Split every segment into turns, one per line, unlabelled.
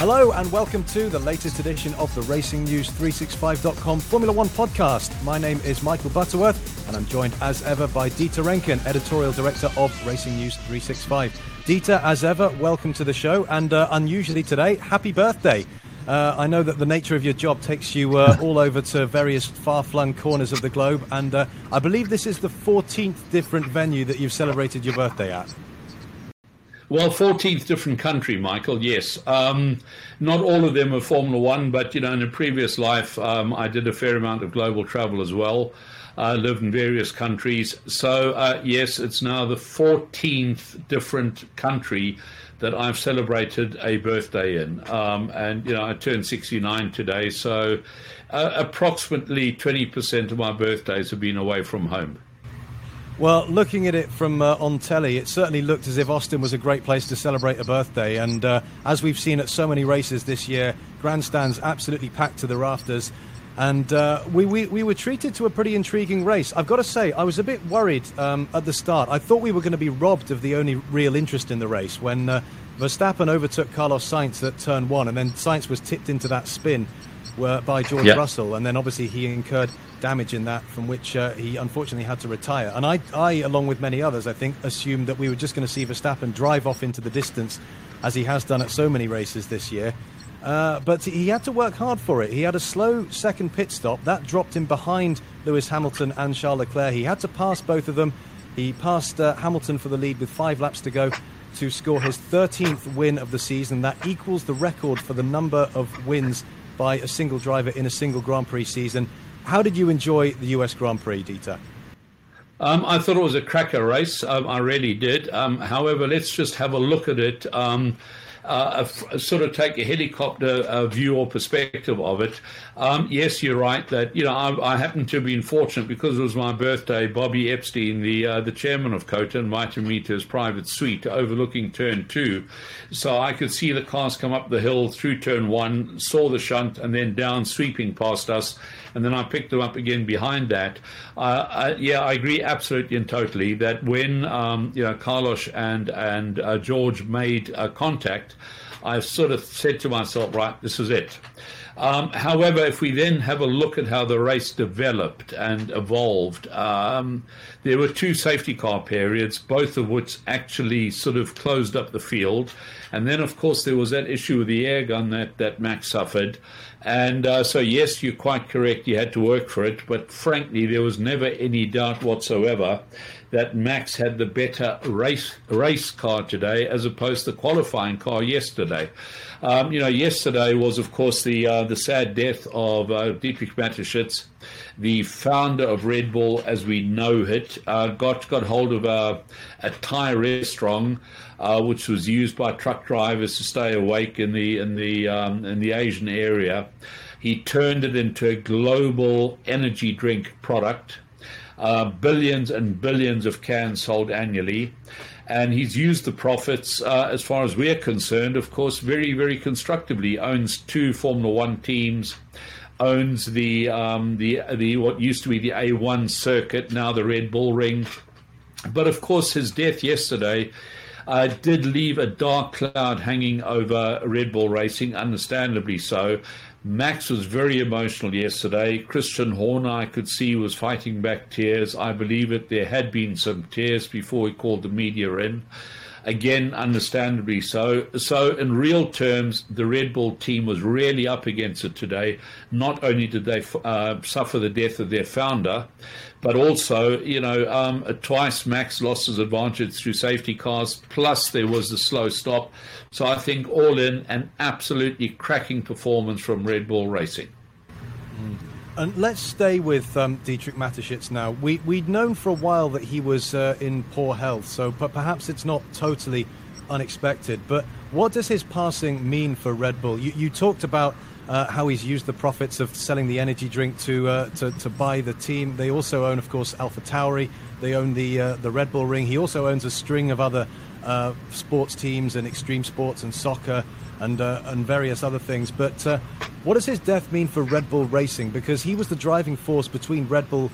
Hello and welcome to the latest edition of the Racing News 365.com Formula One podcast. My name is Michael Butterworth and I'm joined as ever by Dieter Rencken, editorial director of Racing News 365. Dieter, as ever, welcome to the show and uh, unusually today, happy birthday. Uh, I know that the nature of your job takes you uh, all over to various far flung corners of the globe, and uh, I believe this is the 14th different venue that you've celebrated your birthday at.
Well, 14th different country, Michael, yes. Um, not all of them are Formula One, but, you know, in a previous life, um, I did a fair amount of global travel as well. I uh, lived in various countries. So, uh, yes, it's now the 14th different country that I've celebrated a birthday in. Um, and, you know, I turned 69 today. So, uh, approximately 20% of my birthdays have been away from home.
Well, looking at it from uh, on telly, it certainly looked as if Austin was a great place to celebrate a birthday. And uh, as we've seen at so many races this year, grandstands absolutely packed to the rafters. And uh, we, we, we, were treated to a pretty intriguing race. I've got to say, I was a bit worried um, at the start. I thought we were going to be robbed of the only real interest in the race when uh, Verstappen overtook Carlos Sainz at turn one, and then Sainz was tipped into that spin uh, by George yep. Russell. And then obviously he incurred damage in that, from which uh, he unfortunately had to retire. And I, I, along with many others, I think, assumed that we were just going to see Verstappen drive off into the distance, as he has done at so many races this year. Uh, but he had to work hard for it. He had a slow second pit stop that dropped him behind Lewis Hamilton and Charles Leclerc. He had to pass both of them. He passed uh, Hamilton for the lead with five laps to go to score his 13th win of the season. That equals the record for the number of wins by a single driver in a single Grand Prix season. How did you enjoy the US Grand Prix, Dieter?
Um, I thought it was a cracker race. Um, I really did. Um, however, let's just have a look at it. Uh, sort of take a helicopter uh, view or perspective of it. Um, yes, you're right that you know I, I happen to have been fortunate because it was my birthday. Bobby Epstein, the uh, the chairman of COTA, invited me to his private suite overlooking Turn Two, so I could see the cars come up the hill through Turn One, saw the shunt, and then down sweeping past us and then I picked them up again behind that. Uh, I, yeah, I agree absolutely and totally that when um, you know Carlos and and uh, George made contact, I sort of said to myself, right, this is it. Um, however, if we then have a look at how the race developed and evolved, um, there were two safety car periods, both of which actually sort of closed up the field. And then, of course, there was that issue with the air gun that, that Max suffered. And uh, so, yes, you're quite correct. You had to work for it. But frankly, there was never any doubt whatsoever that Max had the better race race car today as opposed to the qualifying car yesterday. Um, you know, yesterday was, of course, the uh, the sad death of uh, Dietrich Mateschitz, the founder of Red Bull as we know it. Uh, got got hold of a, a Thai restaurant, uh, which was used by truck drivers to stay awake in the in the um, in the Asian area. He turned it into a global energy drink product. Uh, billions and billions of cans sold annually and he's used the profits, uh, as far as we're concerned, of course, very, very constructively. Owns two Formula One teams, owns the um, the the what used to be the A1 circuit, now the Red Bull Ring. But of course, his death yesterday. Uh, did leave a dark cloud hanging over Red Bull Racing, understandably so. Max was very emotional yesterday. Christian Horner, I could see, was fighting back tears. I believe it. There had been some tears before he called the media in. Again, understandably so. So, in real terms, the Red Bull team was really up against it today. Not only did they uh, suffer the death of their founder, but also, you know, um, twice Max lost his advantage through safety cars, plus there was the slow stop. So I think all in, an absolutely cracking performance from Red Bull Racing.
Mm. And let's stay with um, Dietrich Mateschitz now. We, we'd known for a while that he was uh, in poor health, so but perhaps it's not totally unexpected. But what does his passing mean for Red Bull? You, you talked about uh, how he's used the profits of selling the energy drink to, uh, to, to buy the team. They also own, of course, Alpha Tauri. They own the uh, the Red Bull Ring. He also owns a string of other uh, sports teams and extreme sports and soccer and uh, and various other things. But uh, what does his death mean for Red Bull Racing? Because he was the driving force between Red Bull.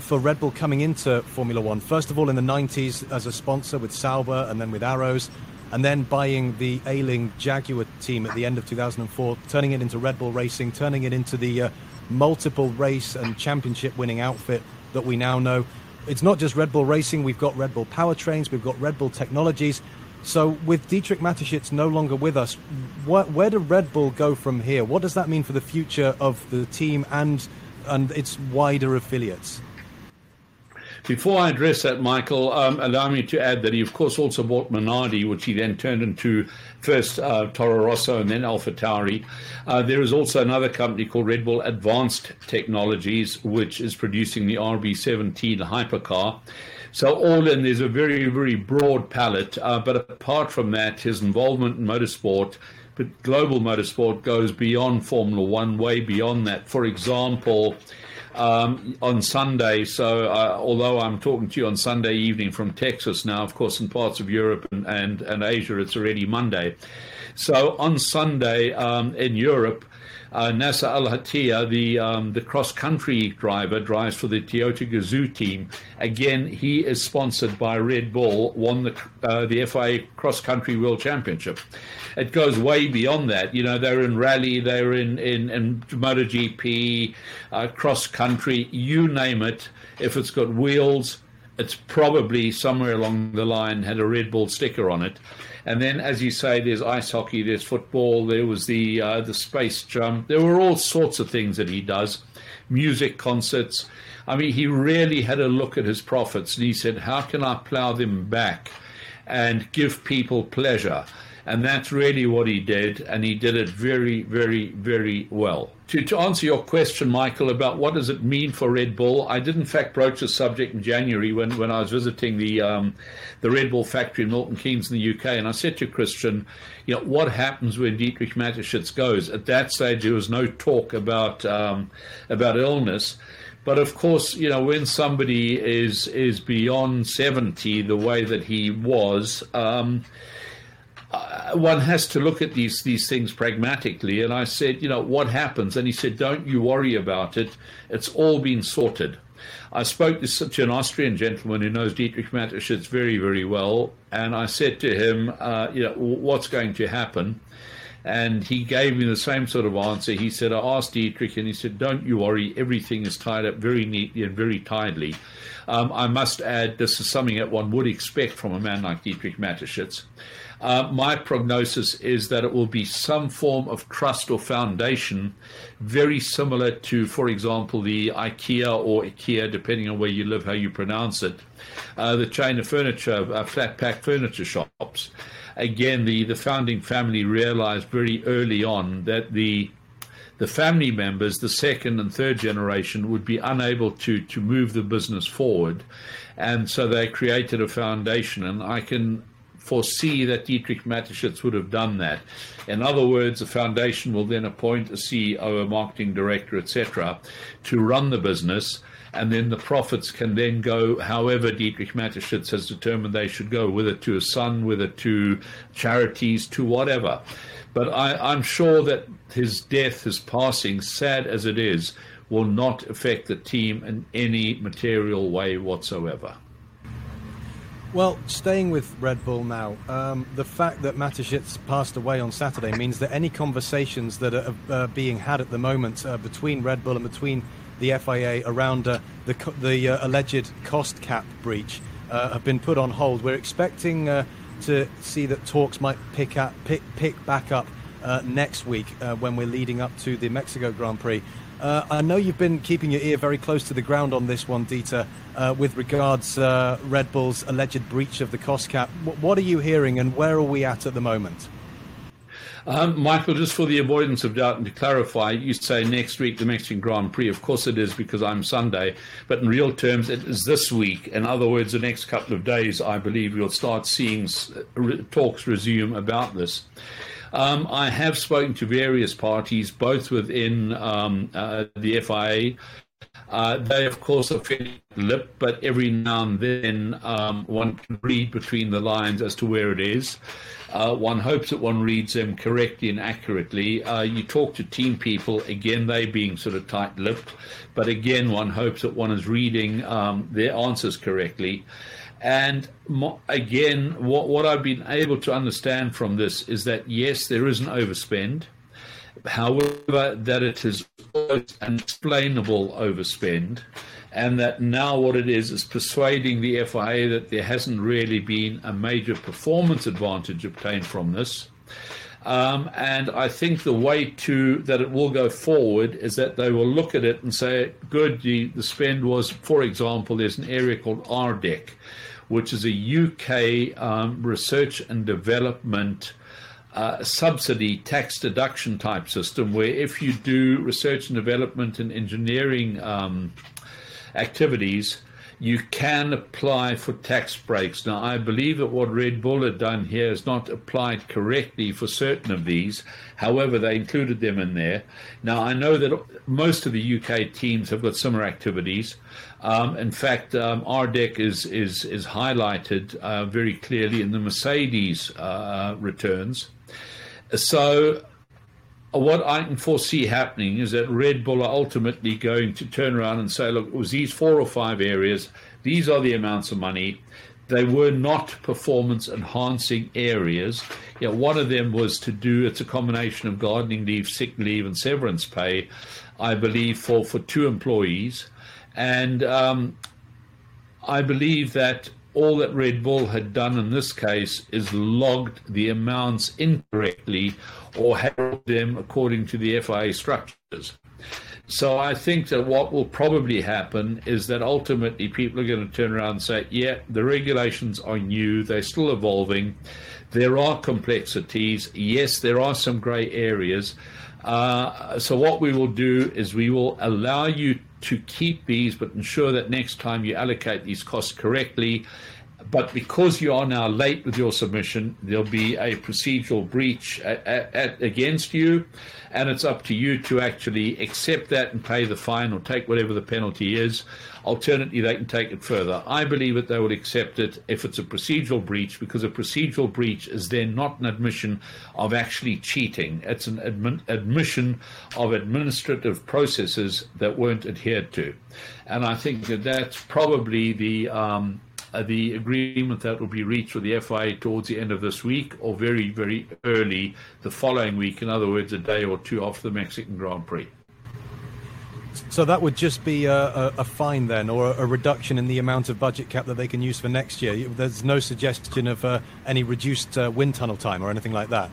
for Red Bull coming into Formula One, first of all in the 90s as a sponsor with Sauber and then with Arrows, and then buying the ailing Jaguar team at the end of 2004, turning it into Red Bull Racing, turning it into the uh, multiple race and championship winning outfit that we now know. It's not just Red Bull Racing, we've got Red Bull powertrains, we've got Red Bull technologies. So, with Dietrich Mateschitz no longer with us, wh- where do Red Bull go from here? What does that mean for the future of the team and and its wider affiliates?
Before I address that, Michael, um, allow me to add that he, of course, also bought Minardi, which he then turned into first uh, Toro Rosso and then Alpha Tauri. Uh, there is also another company called Red Bull Advanced Technologies, which is producing the RB17 hypercar. So all in, there's a very, very broad palette. Uh, but apart from that, his involvement in motorsport, but global motorsport, goes beyond Formula One, way beyond that. For example, um, on Sunday. So, uh, although I'm talking to you on Sunday evening from Texas now, of course, in parts of Europe and, and, and Asia, it's already Monday. So, on Sunday um, in Europe, uh, Nasser Al Attiyah, the um, the cross country driver, drives for the Toyota Gazoo team. Again, he is sponsored by Red Bull. Won the uh, the FIA Cross Country World Championship. It goes way beyond that. You know, they're in rally, they're in in, in MotoGP, uh, cross country, you name it. If it's got wheels, it's probably somewhere along the line had a Red Bull sticker on it. And then, as you say, there's ice hockey, there's football, there was the uh, the space jump. There were all sorts of things that he does, music concerts. I mean, he really had a look at his profits, and he said, "How can I plow them back, and give people pleasure?" And that's really what he did, and he did it very, very, very well. To, to answer your question, Michael, about what does it mean for Red Bull, I did in fact broach the subject in January when, when I was visiting the um, the Red Bull factory in Milton Keynes in the UK, and I said to Christian, you know, what happens when Dietrich Mateschitz goes? At that stage, there was no talk about um, about illness. But of course, you know, when somebody is is beyond seventy, the way that he was, um, uh, one has to look at these these things pragmatically. And I said, you know, what happens? And he said, don't you worry about it. It's all been sorted. I spoke to such an Austrian gentleman who knows Dietrich Mateschitz very, very well, and I said to him, uh, you know, what's going to happen? And he gave me the same sort of answer. He said, I asked Dietrich, and he said, Don't you worry, everything is tied up very neatly and very tidily. Um, I must add, this is something that one would expect from a man like Dietrich Mateschitz. Uh, my prognosis is that it will be some form of trust or foundation, very similar to, for example, the IKEA or IKEA, depending on where you live, how you pronounce it, uh, the chain of furniture, uh, flat pack furniture shops. Again, the, the founding family realized very early on that the the family members, the second and third generation, would be unable to to move the business forward, and so they created a foundation. And I can foresee that Dietrich Mateschitz would have done that. In other words, the foundation will then appoint a CEO, a marketing director, etc., to run the business, and then the profits can then go however Dietrich Mateschitz has determined they should go, whether to a son, whether to charities, to whatever. But I, am sure that his death, his passing, sad as it is, will not affect the team in any material way whatsoever.
Well, staying with Red Bull now, um, the fact that Mateschitz passed away on Saturday means that any conversations that are uh, being had at the moment uh, between Red Bull and between the FIA around uh, the, the uh, alleged cost cap breach uh, have been put on hold. We're expecting uh, to see that talks might pick, up, pick, pick back up next week when we're leading up to the Mexico Grand Prix. Uh, I know you've been keeping your ear very close to the ground on this one, Dieter, uh, with regards uh, Red Bull's alleged breach of the cost cap. W- what are you hearing, and where are we at at the moment?
Um, Michael, just for the avoidance of doubt and to clarify, you say next week the Mexican Grand Prix. Of course it is because I'm Sunday, but in real terms it is this week. In other words, the next couple of days, I believe you'll start seeing talks resume about this. Um, I have spoken to various parties, both within um, uh, the FIA. Uh, they, of course, are fairly lip, but every now and then um, one can read between the lines as to where it is. Uh, one hopes that one reads them correctly and accurately. Uh, you talk to team people, again, they being sort of tight lipped, but again, one hopes that one is reading um, their answers correctly. And again, what, what I've been able to understand from this is that yes, there is an overspend. However, that it is an explainable overspend, and that now what it is is persuading the FIA that there hasn't really been a major performance advantage obtained from this. Um, and I think the way to that it will go forward is that they will look at it and say, good, the, the spend was, for example, there's an area called RDEC, which is a UK um, research and development uh, subsidy tax deduction type system where if you do research and development and engineering um, activities, you can apply for tax breaks. Now, I believe that what Red Bull had done here is not applied correctly for certain of these. However, they included them in there. Now, I know that most of the UK teams have got similar activities. Um, in fact, um, RDEC is, is, is highlighted uh, very clearly in the Mercedes uh, returns. So, what I can foresee happening is that Red Bull are ultimately going to turn around and say, look, it was these four or five areas, these are the amounts of money. They were not performance enhancing areas. You know, one of them was to do, it's a combination of gardening leave, sick leave, and severance pay, I believe, for, for two employees. And um, I believe that all that Red Bull had done in this case is logged the amounts incorrectly or herald them according to the FIA structures. So I think that what will probably happen is that ultimately people are going to turn around and say, yeah, the regulations are new, they're still evolving, there are complexities, yes, there are some grey areas. Uh, so what we will do is we will allow you to keep these, but ensure that next time you allocate these costs correctly. But because you are now late with your submission, there'll be a procedural breach at, at, against you, and it's up to you to actually accept that and pay the fine or take whatever the penalty is. Alternately, they can take it further. I believe that they will accept it if it's a procedural breach, because a procedural breach is then not an admission of actually cheating. It's an admi- admission of administrative processes that weren't adhered to. And I think that that's probably the. Um, uh, the agreement that will be reached with the FIA towards the end of this week or very, very early the following week. In other words, a day or two after the Mexican Grand Prix.
So that would just be a, a, a, fine then, or a, reduction in the amount of budget cap that they can use for next year. There's no suggestion of uh, any reduced uh, wind tunnel time or anything like that.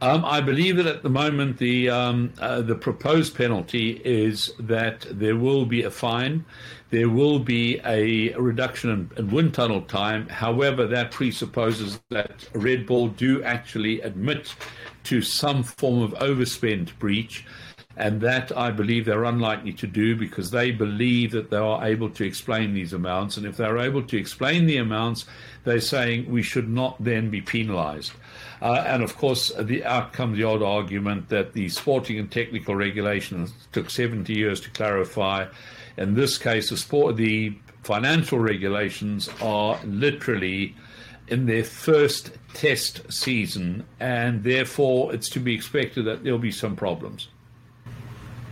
Um, I believe that at the moment the um, uh, the proposed penalty is that there will be a fine, there will be a reduction in, in wind tunnel time. However, that presupposes that Red Bull do actually admit to some form of overspend breach. And that I believe they're unlikely to do because they believe that they are able to explain these amounts. And if they're able to explain the amounts, they're saying we should not then be penalized. Uh, and of course, the outcome, the odd argument that the sporting and technical regulations took 70 years to clarify. In this case, the sport, the financial regulations are literally in their first test season, and therefore it's to be expected that there'll be some problems.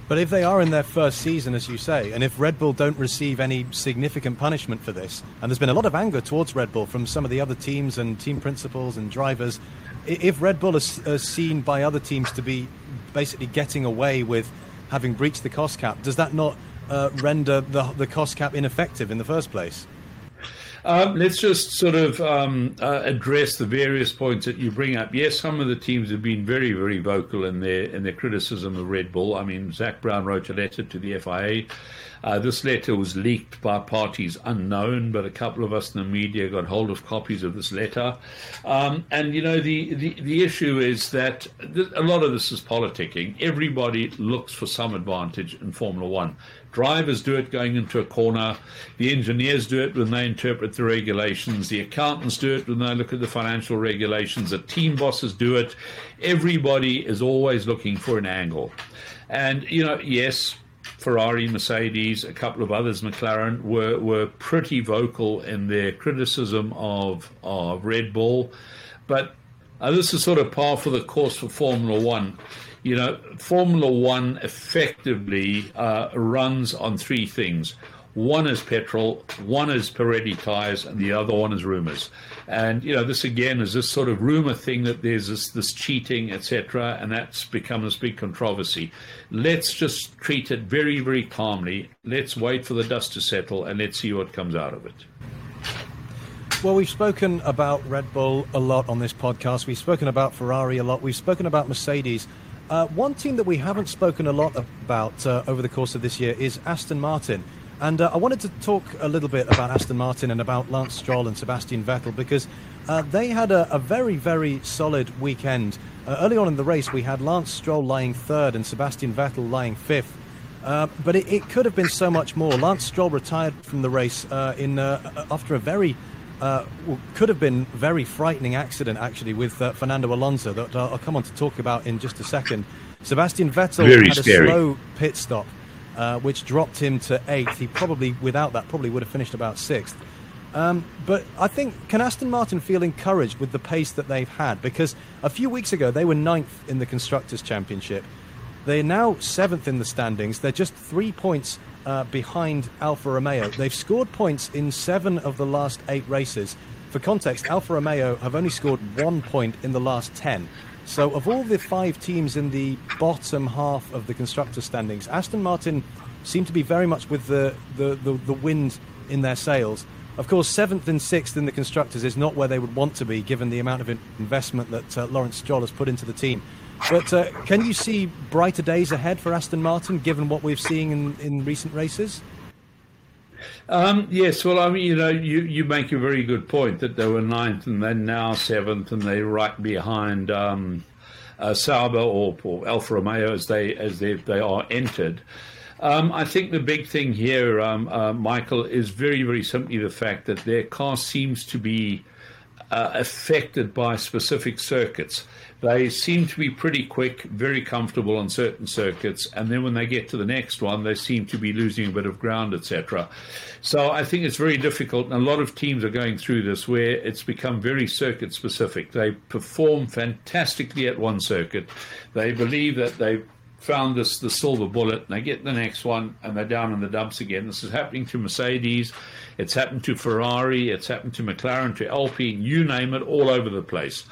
But if they are in their first season, as you say, and if Red Bull don't receive any significant punishment for this, and there's been a lot of anger towards Red Bull from some of the other teams and team principals and drivers, if Red Bull is, is seen by other teams to be basically getting away with having breached the cost cap, does that not uh, render the, the cost cap ineffective in the first place?
Um, let's just sort of um, uh, address the various points that you bring up. Yes, some of the teams have been very, very vocal in their in their criticism of Red Bull. I mean, Zak Brown wrote a letter to the FIA. Uh, this letter was leaked by parties unknown, but a couple of us in the media got hold of copies of this letter. Um, and you know, the, the the issue is that th- a lot of this is politicking. Everybody looks for some advantage in Formula One. Drivers do it going into a corner. The engineers do it when they interpret the regulations. The accountants do it when they look at the financial regulations. The team bosses do it. Everybody is always looking for an angle. And, you know, yes, Ferrari, Mercedes, a couple of others, McLaren, were, were pretty vocal in their criticism of, of Red Bull. But uh, this is sort of par for the course for Formula One you know, Formula One effectively uh, runs on three things. One is petrol, one is Pirelli tires, and the other one is rumors. And you know, this again is this sort of rumor thing that there's this, this cheating, etc., and that's become this big controversy. Let's just treat it very, very calmly. Let's wait for the dust to settle, and let's see what comes out of it.
Well, we've spoken about Red Bull a lot on this podcast. We've spoken about Ferrari a lot. We've spoken about Mercedes. Uh, one team that we haven't spoken a lot about uh, over the course of this year is Aston Martin. And uh, I wanted to talk a little bit about Aston Martin and about Lance Stroll and Sebastian Vettel because uh, they had a, a, very, very solid weekend. Uh, early on in the race, we had Lance Stroll lying third and Sebastian Vettel lying fifth. Uh, but it, it, could have been so much more. Lance Stroll retired from the race in after a very could have been very frightening accident actually with Fernando Alonso that I'll come on to talk about in just a second. Sebastian Vettel
very
had
scary.
a slow pit stop uh, which dropped him to eighth. He probably, without that, probably would have finished about sixth. Um, but I think, can Aston Martin feel encouraged with the pace that they've had? Because a few weeks ago, they were ninth in the Constructors' Championship. They're now seventh in the standings. They're just three points uh, behind Alfa Romeo. They've scored points in seven of the last eight races. For context, Alfa Romeo have only scored one point in the last ten. So, of all the five teams in the bottom half of the constructor standings, Aston Martin seem to be very much with the, the, the, the, wind in their sails. Of course, seventh and sixth in the constructors is not where they would want to be, given the amount of investment that uh, Lawrence Stroll has put into the team. But uh, can you see brighter days ahead for Aston Martin, given what we've seen in, in recent races?
Um, yes, well, I mean, you know, you, you make a very good point that they were ninth and then now seventh, and they're right behind um, uh, Sauber or, or Alfa Romeo as they as they, they are entered. Um, I think the big thing here, um, uh, Michael, is very very simply the fact that their car seems to be uh, affected by specific circuits. They seem to be pretty quick, very comfortable on certain circuits, and then when they get to the next one, they seem to be losing a bit of ground, etc. So I think it's very difficult, and a lot of teams are going through this where it's become very circuit specific. They perform fantastically at one circuit. They believe that they've found this the silver bullet, and they get the next one, and they're down in the dumps again. This is happening to Mercedes, it's happened to Ferrari, it's happened to McLaren, to Alpine, you name it, all over the place.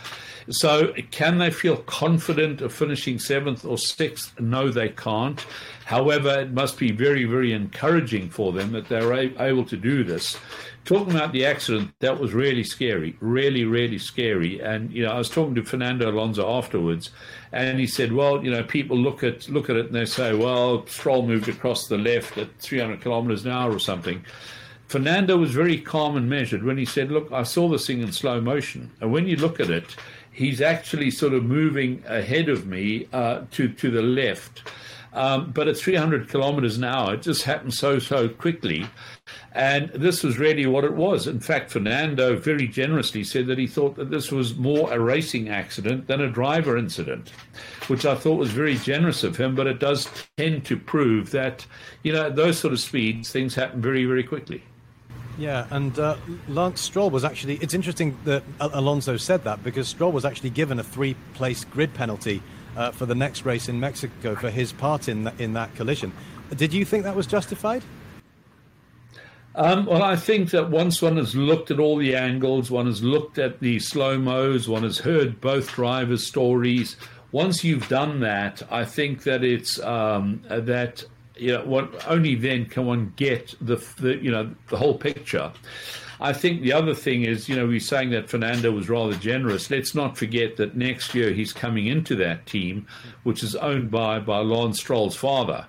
So, can they feel confident of finishing seventh or sixth? No, they can't. However, it must be very, very encouraging for them that they're able to do this. Talking about the accident, that was really scary, really, really scary. And you know, I was talking to Fernando Alonso afterwards, and he said, "Well, you know, people look at look at it and they say, well, Stroll moved across the left at 300 kilometers an hour or something." Fernando was very calm and measured when he said, Look, I saw this thing in slow motion. And when you look at it, he's actually sort of moving ahead of me uh, to to the left. Um, but at 300 kilometers an hour, it just happened so so quickly, and this was really what it was. In fact, Fernando very generously said that he thought that this was more a racing accident than a driver incident, which I thought was very generous of him. But it does tend to prove that you know at those sort of speeds things happen very very quickly.
Yeah, and uh, Lance Stroll was actually. It's interesting that Alonso said that because Stroll was actually given a three place grid penalty uh, for the next race in Mexico for his part in, the, in that collision. Did you think that was justified?
Um, well, I think that once one has looked at all the angles, one has looked at the slow mos, one has heard both drivers' stories. Once you've done that, I think that it's um, that you know, what, only then can one get the, the, you know, the whole picture. I think the other thing is, you know, we're saying that Fernando was rather generous. Let's not forget that next year he's coming into that team, which is owned by by Lance Stroll's father.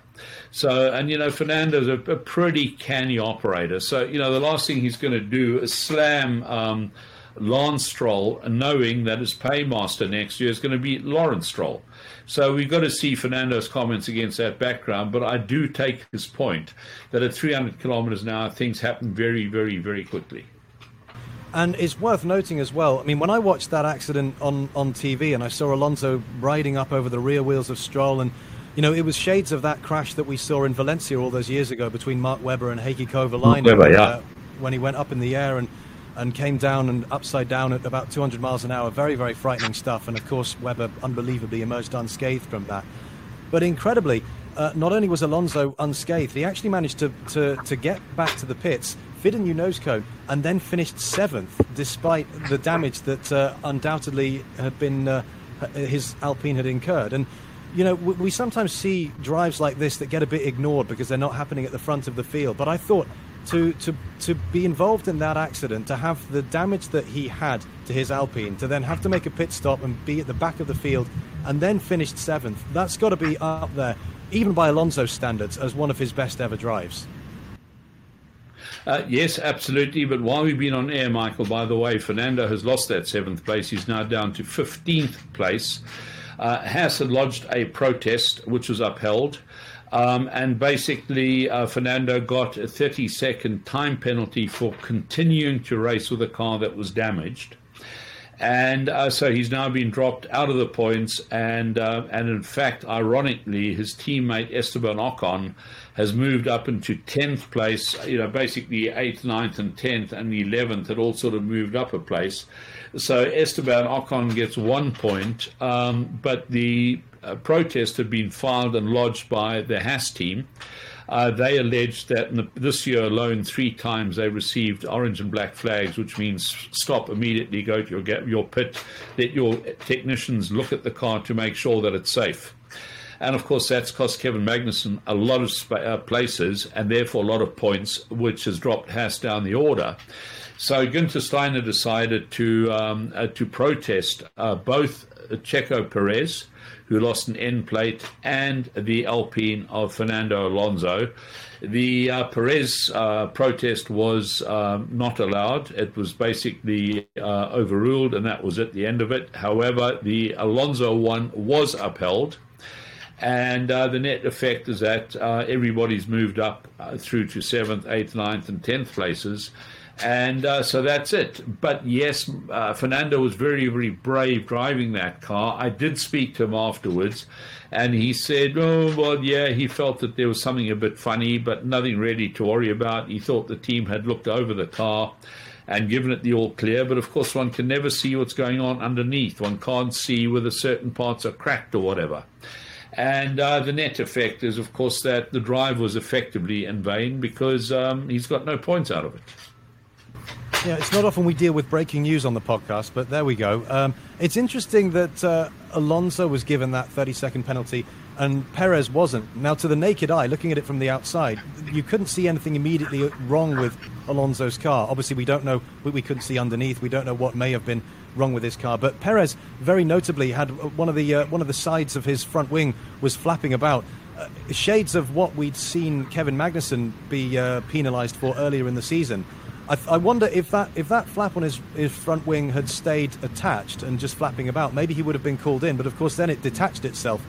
So, and you know, Fernando's a, a pretty canny operator. So, you know, the last thing he's going to do is slam. Um, Lance Stroll, knowing that his paymaster next year is going to be Lawrence Stroll. So we've got to see Fernando's comments against that background. But I do take his point that at 300 kilometers an hour, things happen very, very, very quickly.
And it's worth noting as well. I mean, when I watched that accident on, on TV and I saw Alonso riding up over the rear wheels of Stroll, and you know, it was shades of that crash that we saw in Valencia all those years ago between Mark Webber and Heikki Kovalainen,
Webber, yeah. uh,
when he went up in the air and and came down and upside down at about 200 miles an hour. Very, very frightening stuff. And of course, Webber unbelievably emerged unscathed from that. But incredibly, uh, not only was Alonso unscathed, he actually managed to, to, to get back to the pits, fit a new nose cone, and then finished seventh, despite the damage that uh, undoubtedly had been uh, his Alpine had incurred. And you know, we, we sometimes see drives like this that get a bit ignored because they're not happening at the front of the field. But I thought to, to, to be involved in that accident, to have the damage that he had to his Alpine, to then have to make a pit stop and be at the back of the field and then finished seventh, that's got to be up there, even by Alonso's standards, as one of his best ever drives.
Uh, yes, absolutely. But while we've been on air, Michael, by the way, Fernando has lost that seventh place. He's now down to 15th place. Uh, Haas had lodged a protest, which was upheld. Um, and basically, uh, Fernando got a 30 second time penalty for continuing to race with a car that was damaged. And uh, so he's now been dropped out of the points. And, uh, and in fact, ironically, his teammate Esteban Ocon has moved up into 10th place. You know, basically 8th, 9th, and 10th, and 11th had all sort of moved up a place. So Esteban Ocon gets one point, um, but the uh, protest had been filed and lodged by the Haas team. Uh, they alleged that the, this year alone, three times they received orange and black flags, which means stop immediately, go to your, your pit, let your technicians look at the car to make sure that it's safe. And of course, that's cost Kevin Magnussen a lot of sp- uh, places and therefore a lot of points, which has dropped Haas down the order. So Günther Steiner decided to um, uh, to protest uh, both Checo Perez, who lost an end plate, and the Alpine of Fernando Alonso. The uh, Perez uh, protest was um, not allowed. It was basically uh, overruled, and that was at the end of it. However, the Alonso one was upheld. And uh, the net effect is that uh, everybody's moved up uh, through to seventh, eighth, ninth, and tenth places. And uh, so that's it. But yes, uh, Fernando was very, very brave driving that car. I did speak to him afterwards, and he said, Oh, well, yeah, he felt that there was something a bit funny, but nothing really to worry about. He thought the team had looked over the car and given it the all clear. But of course, one can never see what's going on underneath. One can't see whether certain parts are cracked or whatever. And uh, the net effect is, of course, that the drive was effectively in vain because um, he's got no points out of it.
Yeah, it's not often we deal with breaking news on the podcast, but there we go. Um, it's interesting that uh, Alonso was given that 30 second penalty and Perez wasn't. Now, to the naked eye, looking at it from the outside, you couldn't see anything immediately wrong with Alonso's car. Obviously, we don't know, what we couldn't see underneath, we don't know what may have been wrong with his car. But Perez, very notably, had one of the, uh, one of the sides of his front wing was flapping about. Uh, shades of what we'd seen Kevin Magnussen be uh, penalised for earlier in the season. I, I, wonder if that if that flap on his, his front wing had stayed attached and just flapping about, maybe he would have been called in. But of course, then it detached itself,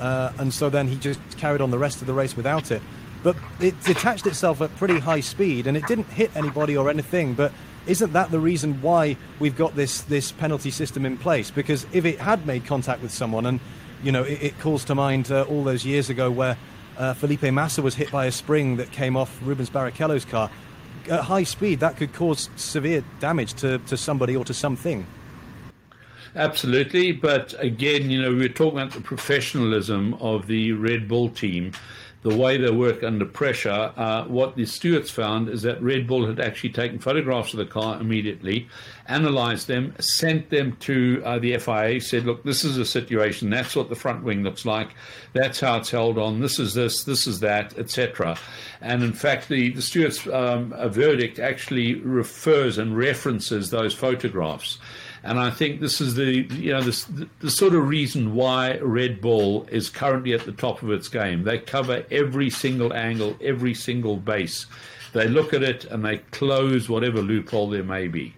uh, and so then he just carried on the rest of the race without it. But it detached itself at pretty high speed, and it didn't hit anybody or anything. But isn't that the reason why we've got this this penalty system in place? Because if it had made contact with someone, and you know, it, it calls to mind uh, all those years ago where uh, Felipe Massa was hit by a spring that came off Rubens Barrichello's car at high speed, that could cause severe damage to, to somebody or to something.
Absolutely, but again, you know, we're talking about the professionalism of the Red Bull team the way they work under pressure, uh, what the stewards found is that Red Bull had actually taken photographs of the car immediately, analyzed them, sent them to uh, the FIA, said, look, this is a situation. That's what the front wing looks like. That's how it's held on. This is this, this is that, etc. And in fact, the, the stewards' um, verdict actually refers and references those photographs. And I think this is the you know the, the sort of reason why Red Bull is currently at the top of its game. They cover every single angle, every single base. They look at it and they close whatever loophole there may be.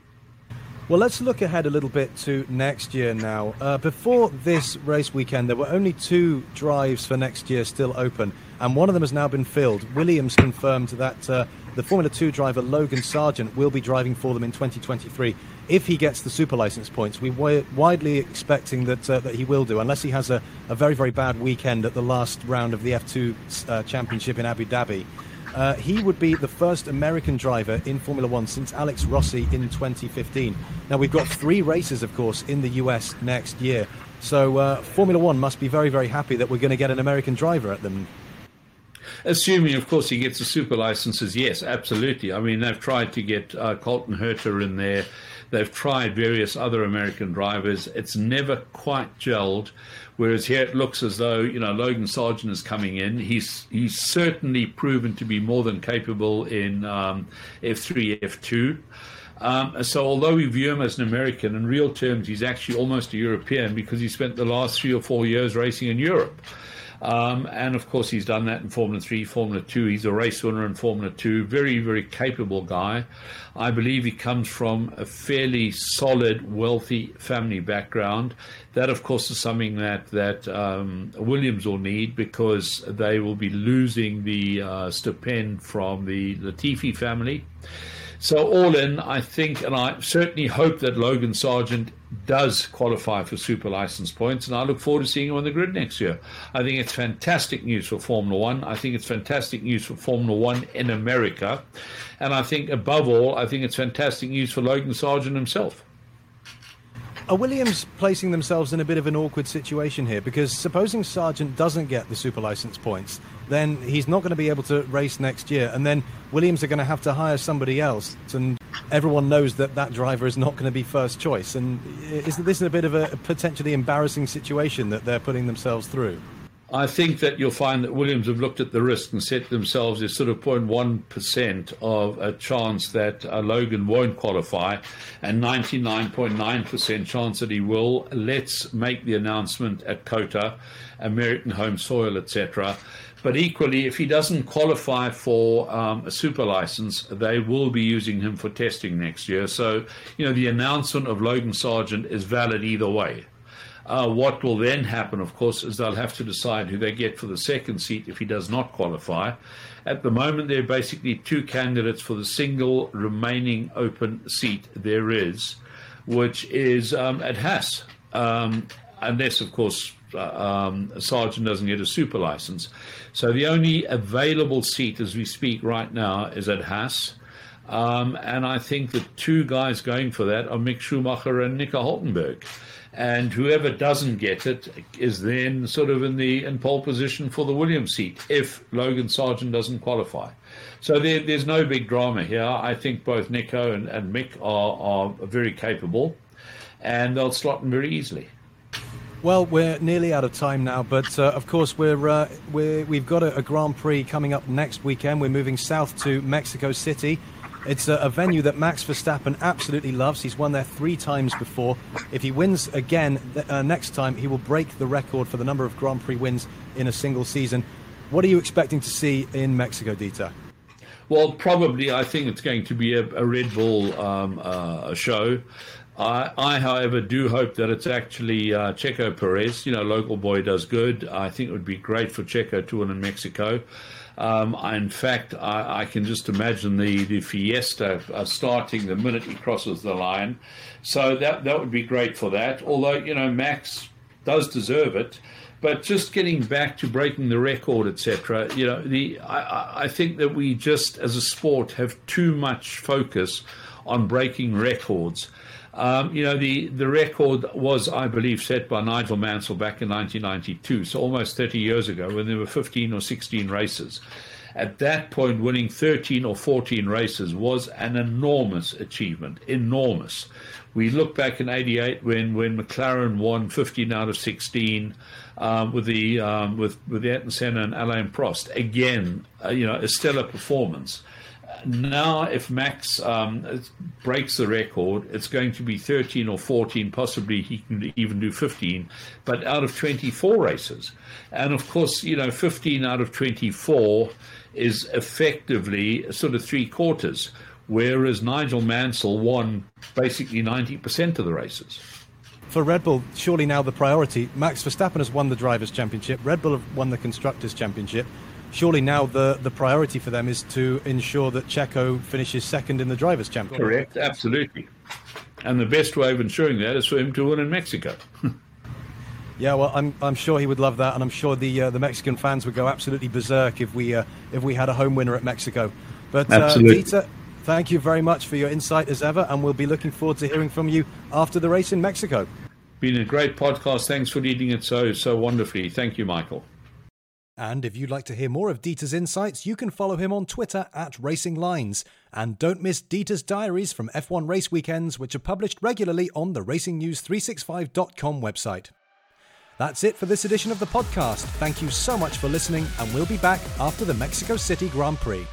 Well, let's look ahead a little bit to next year now. Uh, before this race weekend, there were only two drives for next year still open, and one of them has now been filled. Williams confirmed that uh, the Formula 2 driver Logan Sargent will be driving for them in 2023 if he gets the super license points. We're widely expecting that uh, that he will do, unless he has a, a, very very bad weekend at the last round of the F2 uh, Championship in Abu Dhabi. Uh, he would be the first American driver in Formula One since Alex Rossi in 2015. Now we've got three races, of course, in the US next year. So uh, Formula One must be very very happy that we're going to get an American driver at them
Assuming, of course, he gets the super licenses, yes, absolutely. I mean, they've tried to get uh, Colton Herta in there. They've tried various other American drivers. It's never quite gelled. Whereas here it looks as though you know Logan Sargent is coming in. He's he's certainly proven to be more than capable in um, F3, F2. Um, so although we view him as an American, in real terms, he's actually almost a European because he spent the last three or four years racing in Europe. Um, and of course, he's done that in Formula 3, Formula 2. He's a race winner in Formula 2. Very, very capable guy. I believe he comes from a fairly solid, wealthy family background. That, of course, is something that, that um, Williams will need because they will be losing the uh, stipend from the Latifi family. So, all in, I think, and I certainly hope that Logan Sargent does qualify for super license points, and I look forward to seeing him on the grid next year. I think it's fantastic news for Formula One. I think it's fantastic news for Formula One in America. And I think, above all, I think it's fantastic news for Logan Sargent himself.
Are Williams placing themselves in a bit of an awkward situation here? Because supposing Sargent doesn't get the super license points, then he's not going to be able to race next year. And then Williams are going to have to hire somebody else. And everyone knows that that driver is not going to be first choice. And isn't this a bit of a potentially embarrassing situation that they're putting themselves through?
I think that you'll find that Williams have looked at the risk and set themselves a sort of 0.1% of a chance that uh, Logan won't qualify and 99.9% chance that he will. Let's make the announcement at COTA, American home soil, etc. But equally, if he doesn't qualify for um, a super license, they will be using him for testing next year. So, you know, the announcement of Logan Sargent is valid either way. Uh, what will then happen, of course, is they'll have to decide who they get for the second seat if he does not qualify. At the moment, there are basically two candidates for the single remaining open seat there is, which is um, at Haas, um, unless, of course, uh, um, Sargent doesn't get a super license. So the only available seat as we speak right now is at Haas. Um, and I think the two guys going for that are Mick Schumacher and Nico Hulkenberg and whoever doesn't get it is then sort of in the in pole position for the Williams seat if Logan Sargent doesn't qualify. So there, there's no big drama here. I think both Nico and, and Mick are, are very capable, and they'll slot in very easily.
Well, we're nearly out of time now, but uh, of course we're, uh, we're we've got a, a Grand Prix coming up next weekend. We're moving south to Mexico City. It's a, a, venue that Max Verstappen absolutely loves. He's won there three times before. If he wins again uh, next time, he will break the record for the number of Grand Prix wins in a single season. What are you expecting to see in Mexico, Dieter?
Well, probably I think it's going to be a, a Red Bull um, uh, show. I, I, however, do hope that it's actually uh, Checo Perez. You know, local boy does good. I think it would be great for Checo to win in Mexico. Um, in fact, I, I, can just imagine the, the Fiesta starting the minute he crosses the line. So that that would be great for that. Although you know Max does deserve it, but just getting back to breaking the record, etc. You know, the I, I think that we just as a sport have too much focus on breaking records. Um, you know, the, the record was, I believe, set by Nigel Mansell back in 1992, so almost 30 years ago, when there were 15 or 16 races. At that point, winning 13 or 14 races was an enormous achievement, enormous. We look back in '88 when, when McLaren won 15 out of 16 um, with the um, with with Ayrton Senna and Alain Prost. Again, uh, you know, a stellar performance now, if Max um, breaks the record, it's going to be 13 or 14, possibly he can even do 15, but out of 24 races. And of course, you know, 15 out of 24 is effectively sort of three quarters, whereas Nigel Mansell won basically 90% of the races.
For Red Bull, surely now the priority. Max Verstappen has won the Drivers' Championship, Red Bull have won the Constructors' Championship surely now the, the priority for them is to ensure that Checo finishes second in the Drivers' Championship.
Correct, absolutely. And the best way of ensuring that is for him to win in Mexico.
yeah, well, I'm, I'm sure he would love that, and I'm sure the uh, the Mexican fans would go absolutely berserk if we uh, if we had a home winner at Mexico. But uh, Peter, thank you very much for your insight as ever, and we'll be looking forward to hearing from you after the race in Mexico.
Been a great podcast. Thanks for leading it so so wonderfully. Thank you, Michael.
And if you'd like to hear more of Dieter's insights, you can follow him on Twitter at Racing Lines. And don't miss Dieter's diaries from F1 race weekends, which are published regularly on the RacingNews365.com website. That's it for this edition of the podcast. Thank you so much for listening, and we'll be back after the Mexico City Grand Prix.